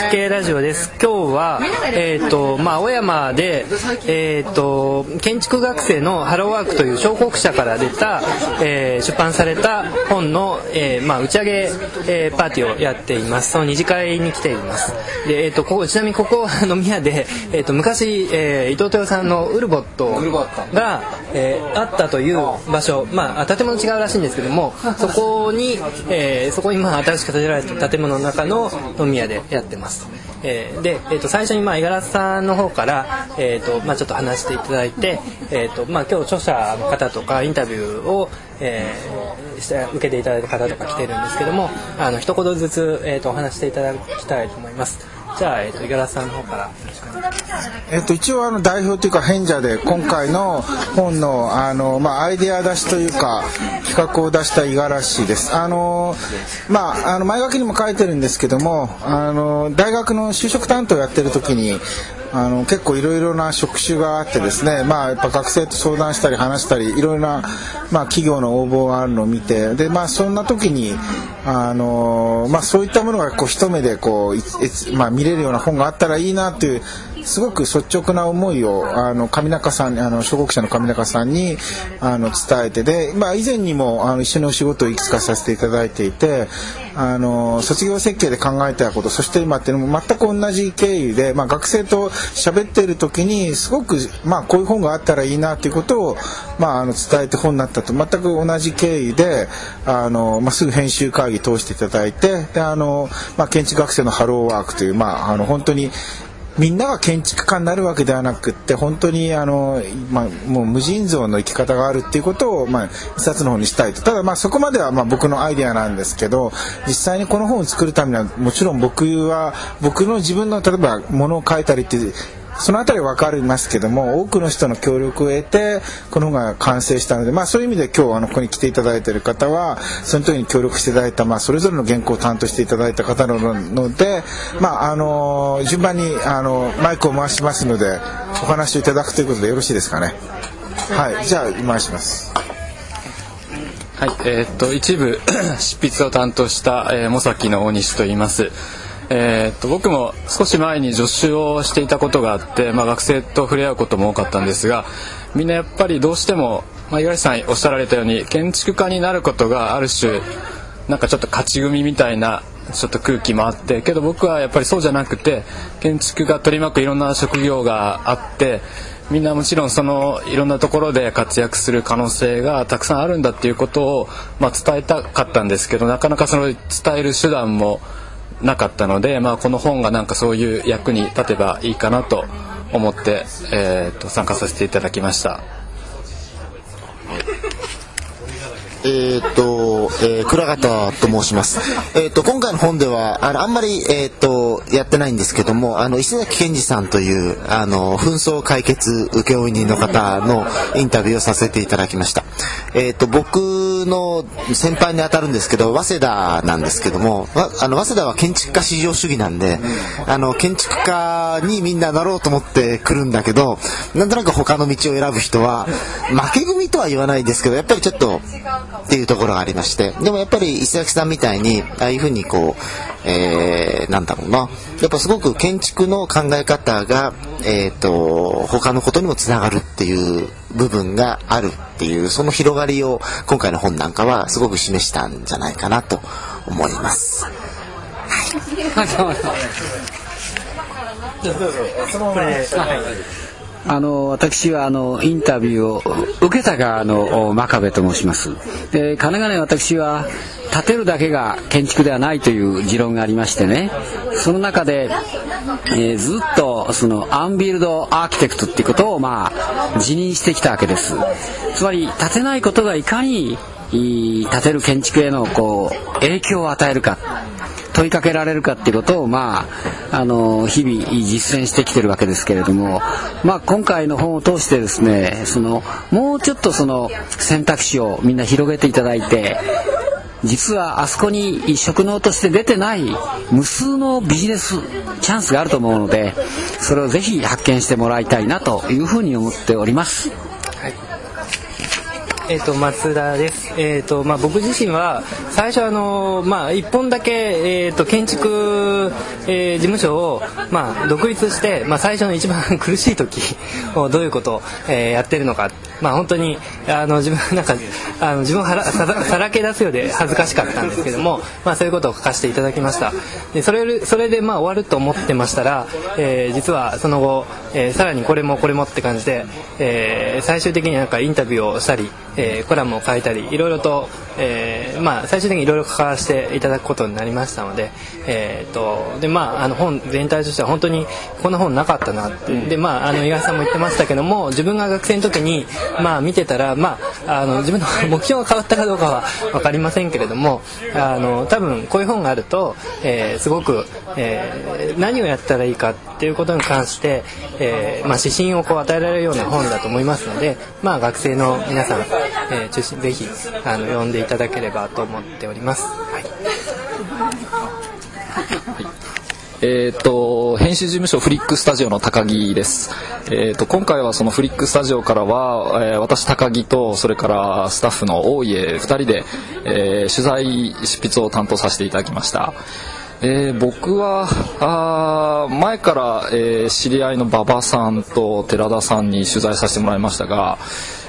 えっと、建築系ラジオです。今日は、えっと、まあ、青山で、えっと、建築学生のハローワークという小国社から出た、えー出版された本の、えーまあ、打ち上げ、えーパーティーをやっています。その二次会に来ています。で、えっと、ここ、ちなみにここは飲み屋で、えっと、昔、えー伊藤豊さんのウルボットが、えーあったという場所、まあ、建物違うらしいんですけども、そこに、えーそこに、まあ、新しく建てられた建物の中の飲み屋でやってます。えーで、えー、と最初に五十嵐さんの方から、えーとまあ、ちょっと話していただいて、えーとまあ、今日著者の方とかインタビューを、えー受けていただいた方とか来てるんですけどもあの一言ずつ、えー、とお話していただきたいと思います。じゃあ、えっ、と五十嵐さんの方から。えっと、一応あの代表というか変者で今回の本のあの、まあ、アイデア出しというか企画を出した五十嵐です。あの、まあ、あの前書きにも書いてるんですけどもあの大学の就職担当やってる時にあの結構いろいろな職種があってですね、まあ、やっぱ学生と相談したり話したりいろいろな、まあ、企業の応募があるのを見てで、まあ、そんな時にあの、まあ、そういったものがこう一目でこうまあ、見れるような本があったらいいなというすごく率直な思いをあの上中さんあの小国社の上中さんにあの伝えてで、まあ、以前にもあの一緒にお仕事をいくつかさせていただいていてあの卒業設計で考えたことそして今っていうのも全く同じ経緯で、まあ、学生と喋っている時にすごく、まあ、こういう本があったらいいなということを、まあ、あの伝えて本になったと。全く同じ経緯であの、まあ、すぐ編集会議通していただいてであの、まあ、建築学生のハローワークという、まあ、あの本当にみんなが建築家になるわけではなくって本当にあの、まあ、もう無尽蔵の生き方があるっていうことを、まあ、一冊の方にしたいと。ただまあそこまではまあ僕のアイデアなんですけど実際にこの本を作るためにはもちろん僕は僕の自分の例えばものを書いたりってそのあたりは分かりますけども多くの人の協力を得てこの本が完成したので、まあ、そういう意味で今日あのここに来ていただいている方はその時に協力していただいた、まあ、それぞれの原稿を担当していただいた方なので、まあ、あの順番にあのマイクを回しますのでお話をいただくということでよろしいですかね。はい、じゃあ回します。はい、えーっと一部 執筆を担当した、えー、茂崎の大西と言います。えーっと僕も少し前に助手をしていたことがあって、まあ、学生と触れ合うことも多かったんですがみんなやっぱりどうしても、まあ、五十嵐さんおっしゃられたように建築家になることがある種なんかちょっと勝ち組みたいなちょっと空気もあってけど僕はやっぱりそうじゃなくて建築が取り巻くいろんな職業があってみんなもちろんそのいろんなところで活躍する可能性がたくさんあるんだっていうことを、まあ、伝えたかったんですけどなかなかその伝える手段もなかったので、まあ、この本がなんかそういう役に立てばいいかなと思って、えー、と参加させていただきました。えーっと、えー、倉方と申します。えーっと、今回の本では、あの、あんまり、えーっと、やってないんですけども、あの、石崎健二さんという、あの、紛争解決請負人の方のインタビューをさせていただきました。えーっと、僕の先輩に当たるんですけど、早稲田なんですけども、わあの、早稲田は建築家至上主義なんで、あの、建築家にみんななろうと思って来るんだけど、なんとなく他の道を選ぶ人は、負け組とは言わないですけど、やっぱりちょっと、っていうところがありましてでもやっぱり石崎さんみたいにああいうふうにこう、えー、なんだろうな。やっぱすごく建築の考え方が、えー、と他のことにもつながるっていう部分があるっていうその広がりを今回の本なんかはすごく示したんじゃないかなと思います。あの私はあのインタビューを受けた側の真壁と申します。でかねがね私は建てるだけが建築ではないという持論がありましてね。その中で、えーずっとそのアンビルドアーキテクトっていうことをまあ自認してきたわけです。つまり建てないことがいかにいい建てる建築へのこう影響を与えるか問いかけられるかっていうことを、まあ、あの日々実践してきてるわけですけれども、まあ、今回の本を通してですねそのもうちょっとその選択肢をみんな広げていただいて実はあそこに職能として出てない無数のビジネスチャンスがあると思うのでそれをぜひ発見してもらいたいなというふうに思っております。えっと松田です。えっとまあ僕自身は最初あのまあ一本だけえっと建築、えー、事務所を、まあ、独立して、まあ、最初の一番 苦しい時をどういうことを、えー、やってるのか、まあ、本当にあの自分なんかあの自分をささらけ出すようで恥ずかしかったんですけども、まあ、そういうことを書かせていただきましたでそれそれでまあ終わると思ってましたら、えー、実はその後、えー、さらにこれもこれもって感じで、えー、最終的になんかインタビューをしたり、えー、コラムを書いたりいろいろと、えー、まあ、最終的にいろいろ関わらせていただくことになりましたので,、えーとでまあ、あの本全体としては本当にこんな本なかったなってで、まあ、あの井さんも言ってましたけども自分が学生の時に、まあ、見てたら、まあ、あの自分の目標が変わったかどうかは分かりませんけれどもあの多分こういう本があると、えー、すごく、えー、何をやったらいいかってっていうことに関して、えーまあ、指針をこう与えられるような本だと思いますので、まあ、学生の皆さん、えー、中心ぜひあの読んでいただければと思っております。はいえっ、ー、と、編集事務所フリックスタジオの高木です。えっ、ー、と、今回はそのフリックスタジオからは、えー、私高木と、それからスタッフの大家2人で、え取材執筆を担当させていただきました。えー、僕はあ前から、えー、知り合いの馬場さんと寺田さんに取材させてもらいましたが、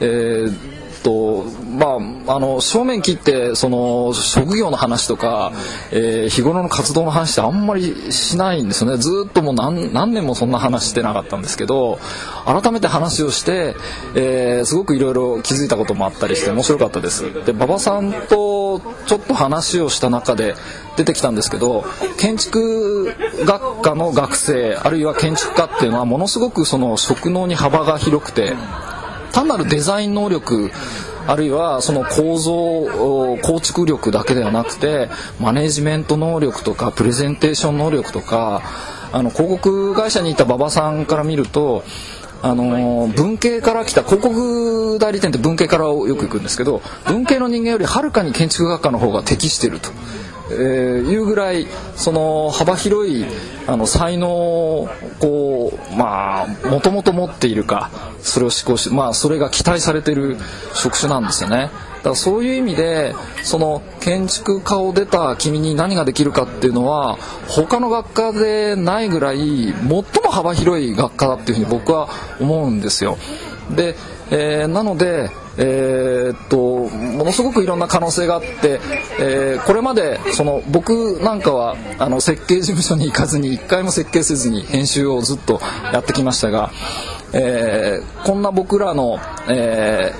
えーとまあ、あの正面切ってその職業の話とか、えー、日頃の活動の話ってあんまりしないんですよね。ずっともう何何年もそんな話してなかったんですけど改めて話をして、えー、すごくいろいろ気づいたこともあったりして面白かったです。で馬場さんとちょっと話をした中で出てきたんですけど建築学科の学生あるいは建築家っていうのはものすごくその職能に幅が広くて単なるデザイン能力あるいはその構造構築力だけではなくてマネジメント能力とかプレゼンテーション能力とかあの広告会社にいた馬場さんから見るとあの文系から来た広告代理店って文系からよく行くんですけど文系の人間よりはるかに建築学科の方が適してると。えー、いうぐらいその幅広いあの才能をこうまあもともと持っているかそれを思考しまあそれが期待されている職種なんですよね。だからそういう意味でその建築家を出た君に何ができるかっていうのは他の学科でないぐらい最も幅広い学科だっていうふうに僕は思うんですよ。で、えー、なのでえー、っとものすごくいろんな可能性があって、えー、これまでその僕なんかはあの設計事務所に行かずに一回も設計せずに編集をずっとやってきましたが、えー、こんな僕らの、え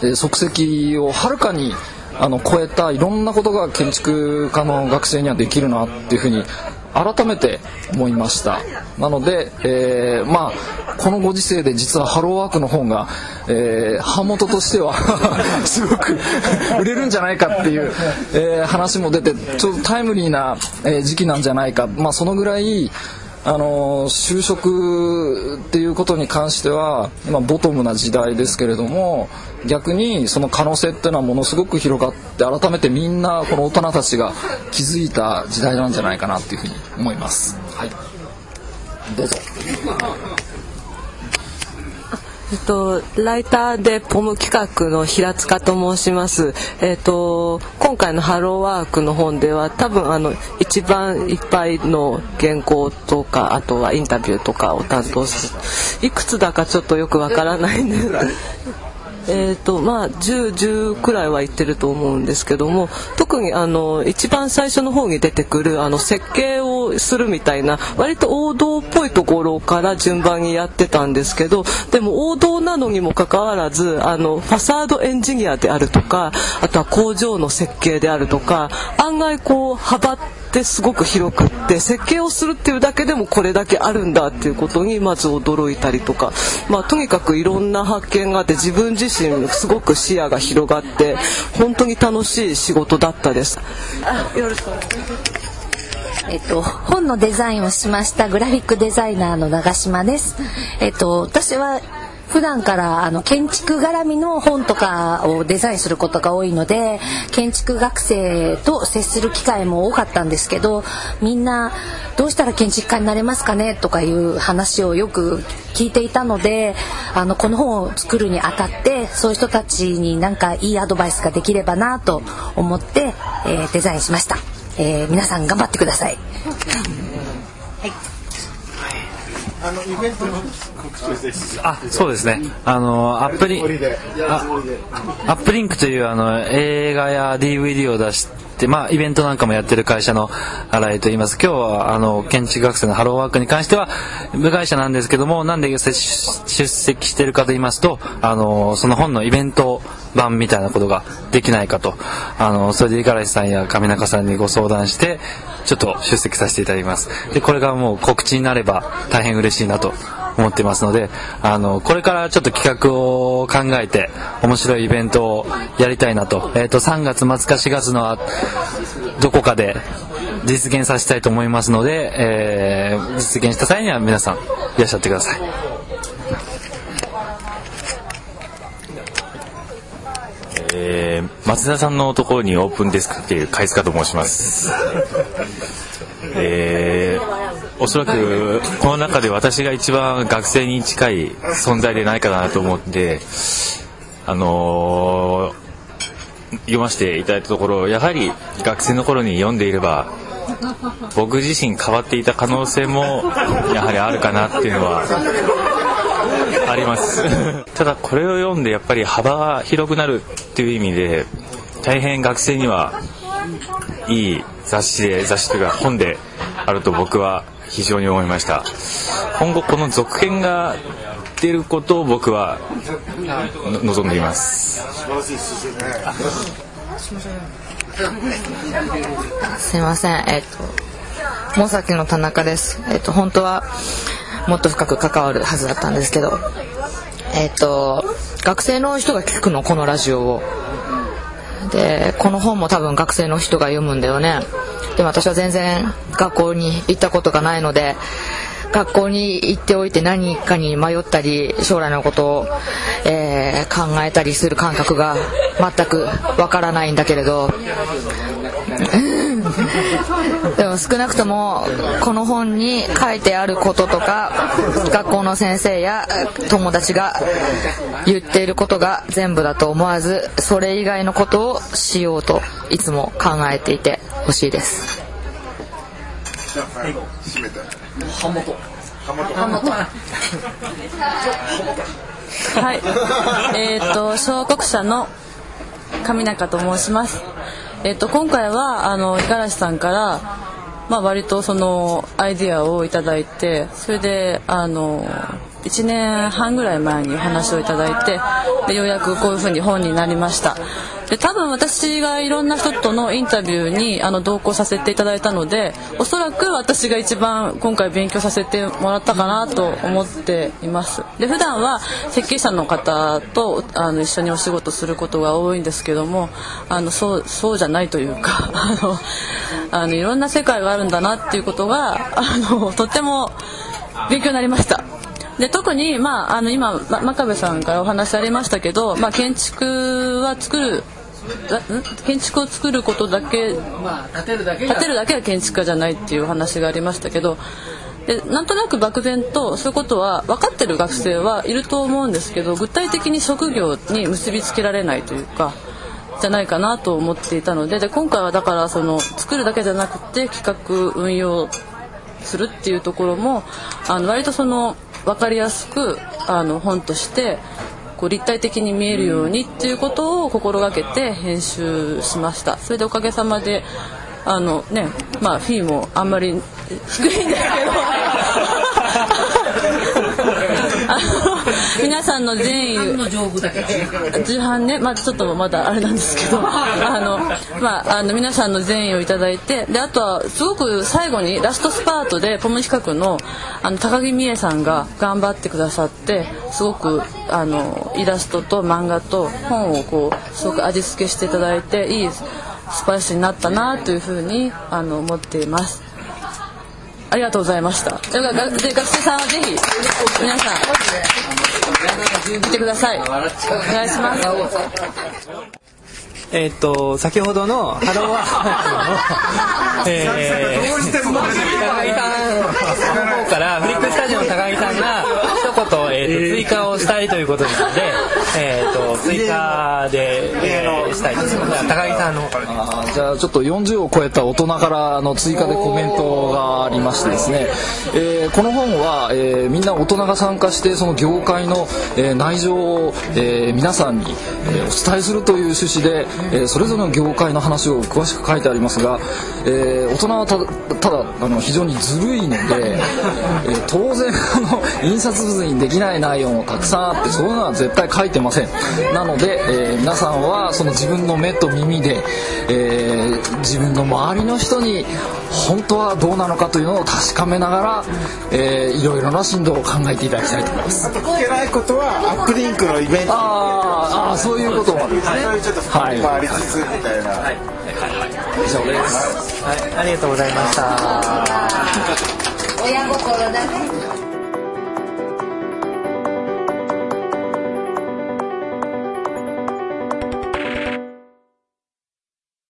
ー、足跡をはるかにあの超えたいろんなことが建築家の学生にはできるなっていうふうに改めて思いました。なので、えー、まあこのご時世で実はハローワークの本が、えー、版元としては すごく売れるんじゃないかっていう、えー、話も出てちょっとタイムリーな、え時期なんじゃないか、まあ、そのぐらいあの就職っていうことに関しては今ボトムな時代ですけれども逆にその可能性っていうのはものすごく広がって改めてみんなこの大人たちが気づいた時代なんじゃないかなっていうふうに思います。はい、どうぞえっと、ライターでポム企画の平塚と申します。えっと、今回のハローワークの本では多分あの一番いっぱいの原稿とかあとはインタビューとかを担当すいくつだかちょっとよくわからないんで。す えーとまあ、10, 10くらいは言ってると思うんですけども特にあの一番最初の方に出てくるあの設計をするみたいな割と王道っぽいところから順番にやってたんですけどでも王道なのにもかかわらずあのファサードエンジニアであるとかあとは工場の設計であるとか案外こう幅ってすごく広くって設計をするっていうだけでもこれだけあるんだっていうことにまず驚いたりとか、まあ、とにかくいろんな発見があって自分自身すごく視野が広がって本当に楽しい仕事だったです。よろしくお願いしますえっと、本のデザインをしましたグラフィックデザイナーの長島です。えっと、私は普段からあの建築絡みの本とかをデザインすることが多いので建築学生と接する機会も多かったんですけどみんなどうしたら建築家になれますかねとかいう話をよく聞いていたのであのこの本を作るにあたってそういう人たちになんかいいアドバイスができればなと思って、えー、デザインしました、えー、皆さん頑張ってください。あのイベントの告知です。あそうですね。あのアップリンあアップリンクというあの映画や DVD を出してまあイベントなんかもやってる会社の新井と言います。今日はあの建築学生のハローワークに関しては部外者なんですけどもなんで出席してるかと言いますとあのその本のイベント版みたいなことができないかと。あのそれで五十嵐さんや上中さんにご相談してちょっと出席させていただきます。でこれがもう告知になれば大変嬉しいなと思ってますのであのこれからちょっと企画を考えて面白いイベントをやりたいなと,、えー、と3月末か4月のどこかで実現させたいと思いますので、えー、実現した際には皆さんいらっしゃってください。え松田さんのところにオープンデスクっていう貝塚と申します。えー、おそらくこの中で私が一番学生に近い存在でないかなと思って、あのー読ませていただいたところやはり学生の頃に読んでいれば僕自身変わっていた可能性もやはりあるかなっていうのはあります。ただこれを読んでやっぱり幅が広くなるっていう意味で大変学生にはいい雑誌で雑誌というか本であると僕は非常に思いました。今後この続編が出ることを僕はの望んでいます。すいません。えっ、ともさきの田中です。えっ、と本当はもっと深く関わるはずだったんですけどえっ、と学生の人が聞くのこのラジオを。でこの本も多分学生の人が読むんだよね。でも私は全然学校に行ったことがないので学校に行っておいて何かに迷ったり将来のことを、えー考えたりする感覚が全くわからないんだけれど でも少なくともこの本に書いてあることとか学校の先生や友達が言っていることが全部だと思わずそれ以外のことをしようといつも考えていてほしいです。はい。えっ、と小国社の上中と申します。えっ、と今回はあの五十嵐さんからまあ割とそのアイディアをいただいて、それであの1年半ぐらい前にお話をいただいて、でようやくこういうふうに本になりました。で多分私がいろんな人とのインタビューにあの同行させていただいたのでおそらく私が一番今回勉強させてもらったかなと思っています。で普段は設計者の方とあの一緒にお仕事することが多いんですけどもあのそうそうじゃないというか あのあのいろんな世界があるんだなっていうことがあのとっても勉強になりました。で特に、まあ、あの今ま真壁さんからお話ありましたけど、まあ、建築は作る建築を作ることだけ建てるだけ建てるだけが建築家じゃないっていうお話がありましたけどでなんとなく漠然とそういうことは分かってる学生はいると思うんですけど具体的に職業に結びつけられないというかじゃないかなと思っていたのでで今回はだからその作るだけじゃなくて企画運用するっていうところもあの割とその分かりやすくあの本としてこう立体的に見えるようにっていうことを心がけて編集しました。それでおかげさまであのねまあフィーもあんまり低いんですけど。あの皆さんの善意。重版ね。まあちょっとまだあれなんですけど。あのまああの皆さんの善意をいただいて。であとはすごく最後にラストスパートでポム企画のあの高木美恵さんが頑張ってくださってすごくあのイラストと漫画と本をこうすごく味付けしていただいていいスパイスになったなというふうにあの思っています。ありがとうございました。で学生さんはぜひ皆さん見てください。お願いします。えーっと先ほどのハローワークの、えー、高木さんの方からフリックスタジオの高木さんが一言、えーっと追加をしたいということなので、えーっと追加で、えーしたいと高木さんの。じゃあちょっと40を超えた大人からあの追加でコメントがありましてですね、えーこの本は、えーみんな大人が参加してその業界の、えー内情を、えー皆さんに、えーお伝えするという趣旨で、えーそれぞれの業界の話を詳しく書いてありますが、えー大人はたただあの非常にずるいので、えー当然あの印刷物にできない内容もたくさんあってそういうのは絶対書いてません。なので、えー皆さんはその自分の目と耳で、えー自分の周りの人に本当はどうなのかというのを確かめながら、えーいろいろな振動を考えていただきたいと思います。聞けないことはアップリンクのイベント。あーあーそういうこともあるんですね。そういうちょっと深みもありつつみたいな、以上ですはい、ありがとうござい。ました。親心だね